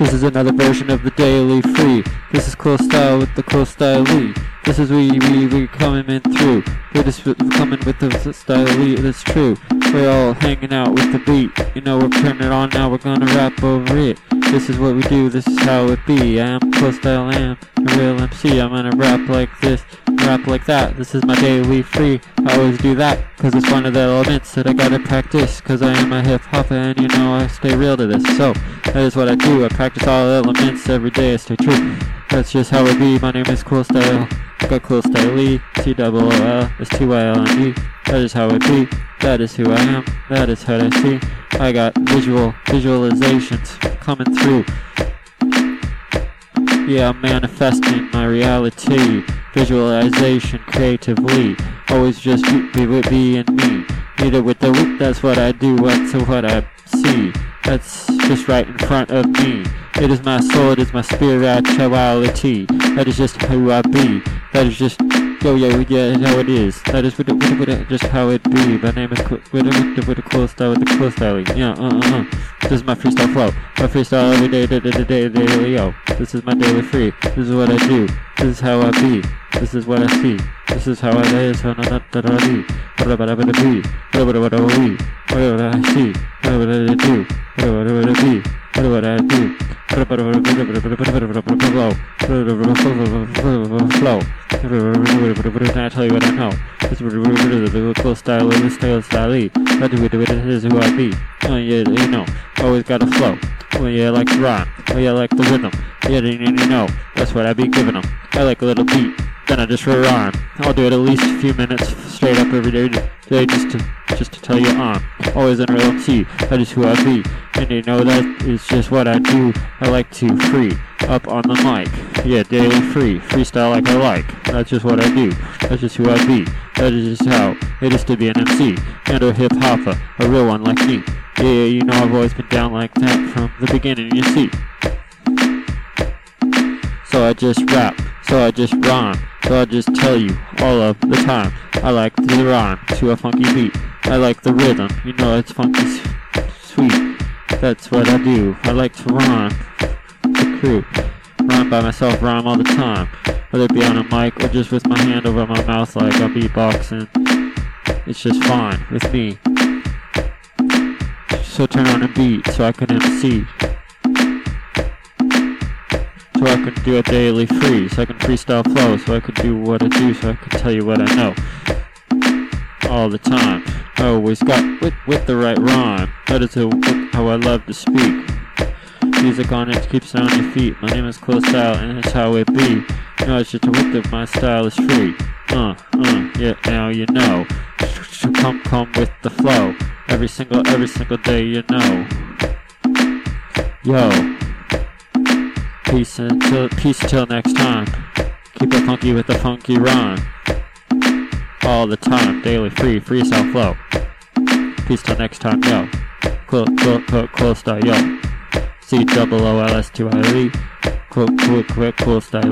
This is another version of the Daily Free. This is Cool Style with the Cool Style Lee. This is we, we, we coming in through. We're just coming with the style Lee, that's true. We're all hanging out with the beat. You know, we're turning it on now, we're gonna rap over it. This is what we do, this is how it be. I am Cool Style Am, real MC. I'm gonna rap like this, rap like that. This is my Daily Free. I always do that, cause it's one of the elements that I gotta practice. Cause I am a hip hopper and you know I stay real to this. So, that is what I do. I practice all elements every day. I stay true. That's just how it be. My name is Cool Style. Got Cool Style Lee. T double O L S T Y L E. That is how it be. That is who I am. That is how I see. I got visual visualizations coming through. Yeah, I'm manifesting my reality. Visualization creatively. Always just be with me and me. Either with the that's what I do. That's what I see that's just right in front of me. It is my soul, it is my spirituality. That is just who I be. That is just, yo, yeah, yeah, how it is. That is what it, what it, what it, just how it be. My name is with a, with a cool style, with the cool styling. Yeah, uh, uh, uh. This is my freestyle flow. My freestyle every day, day, day, day, day, yo. This is my daily free. This is what I do. This is how I be. This is what I see. This is how I is. How not that I be. What about I be? What about what I see? What about I do? I do? Tell you what I know? This is the style, the style, style. That is who I be. Oh yeah, you know, always got a flow. Oh yeah, I like to rhyme. Oh yeah, I like the rhythm. Yeah, you know, that's what I be giving them. I like a little beat then I just rhyme. I'll do it at least a few minutes straight up every day just to just to tell you I'm always in real MC. That is who I be. And you know that is just what I do. I like to free up on the mic. Yeah, daily free. Freestyle like I like. That's just what I do. That's just who I be. That is just how it is to be an MC. And a hip hopper. A real one like me. Yeah, you know I've always been down like that from the beginning, you see. So I just rap. So I just rhyme. So I'll just tell you all of the time. I like the rhyme to a funky beat. I like the rhythm, you know it's funky sweet. That's what I do. I like to rhyme. The crew. Rhyme by myself, rhyme all the time. Whether it be on a mic or just with my hand over my mouth like I'm beatboxing. It's just fine with me. So turn on a beat so I can MC so I can do a daily free, so I can freestyle flow, so I can do what I do, so I can tell you what I know. All the time. I always got with, with the right rhyme. That is a, how I love to speak. Music on it keeps it on your feet. My name is Cool Style, and it's how it be. You know, it's just a whip that my style is free. Uh, uh, yeah, now you know. Come, come with the flow. Every single, every single day, you know. Yo. Peace until peace till next time. Keep it funky with the funky rhyme. All the time, daily free, freestyle flow. Peace till next time, yo. Cool, cool, cool, cool style, yo. C double O L S T Y L E. Cool, cool, cool, cool style,